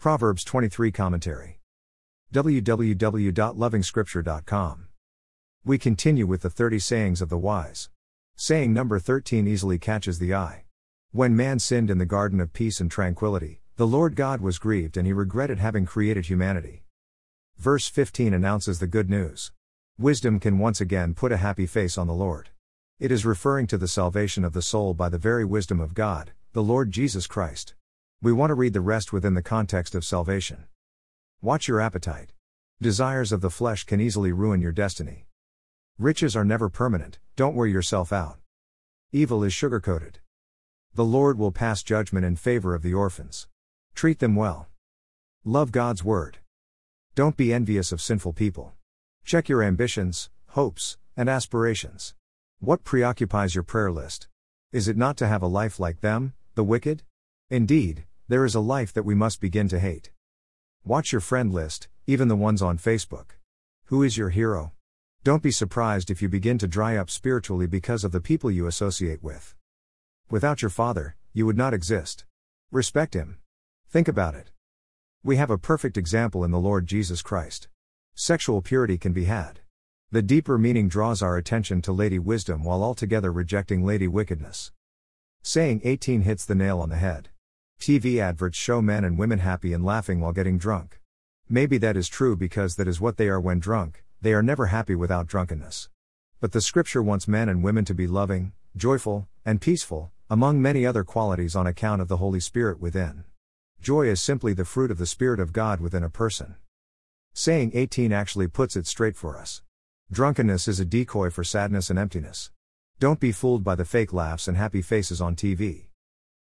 Proverbs 23 Commentary. www.lovingscripture.com. We continue with the 30 sayings of the wise. Saying number 13 easily catches the eye. When man sinned in the garden of peace and tranquility, the Lord God was grieved and he regretted having created humanity. Verse 15 announces the good news. Wisdom can once again put a happy face on the Lord. It is referring to the salvation of the soul by the very wisdom of God, the Lord Jesus Christ. We want to read the rest within the context of salvation. Watch your appetite. Desires of the flesh can easily ruin your destiny. Riches are never permanent, don't wear yourself out. Evil is sugar coated. The Lord will pass judgment in favor of the orphans. Treat them well. Love God's word. Don't be envious of sinful people. Check your ambitions, hopes, and aspirations. What preoccupies your prayer list? Is it not to have a life like them, the wicked? Indeed, there is a life that we must begin to hate. Watch your friend list, even the ones on Facebook. Who is your hero? Don't be surprised if you begin to dry up spiritually because of the people you associate with. Without your father, you would not exist. Respect him. Think about it. We have a perfect example in the Lord Jesus Christ. Sexual purity can be had. The deeper meaning draws our attention to Lady Wisdom while altogether rejecting Lady Wickedness. Saying 18 hits the nail on the head. TV adverts show men and women happy and laughing while getting drunk. Maybe that is true because that is what they are when drunk, they are never happy without drunkenness. But the scripture wants men and women to be loving, joyful, and peaceful, among many other qualities on account of the Holy Spirit within. Joy is simply the fruit of the Spirit of God within a person. Saying 18 actually puts it straight for us. Drunkenness is a decoy for sadness and emptiness. Don't be fooled by the fake laughs and happy faces on TV.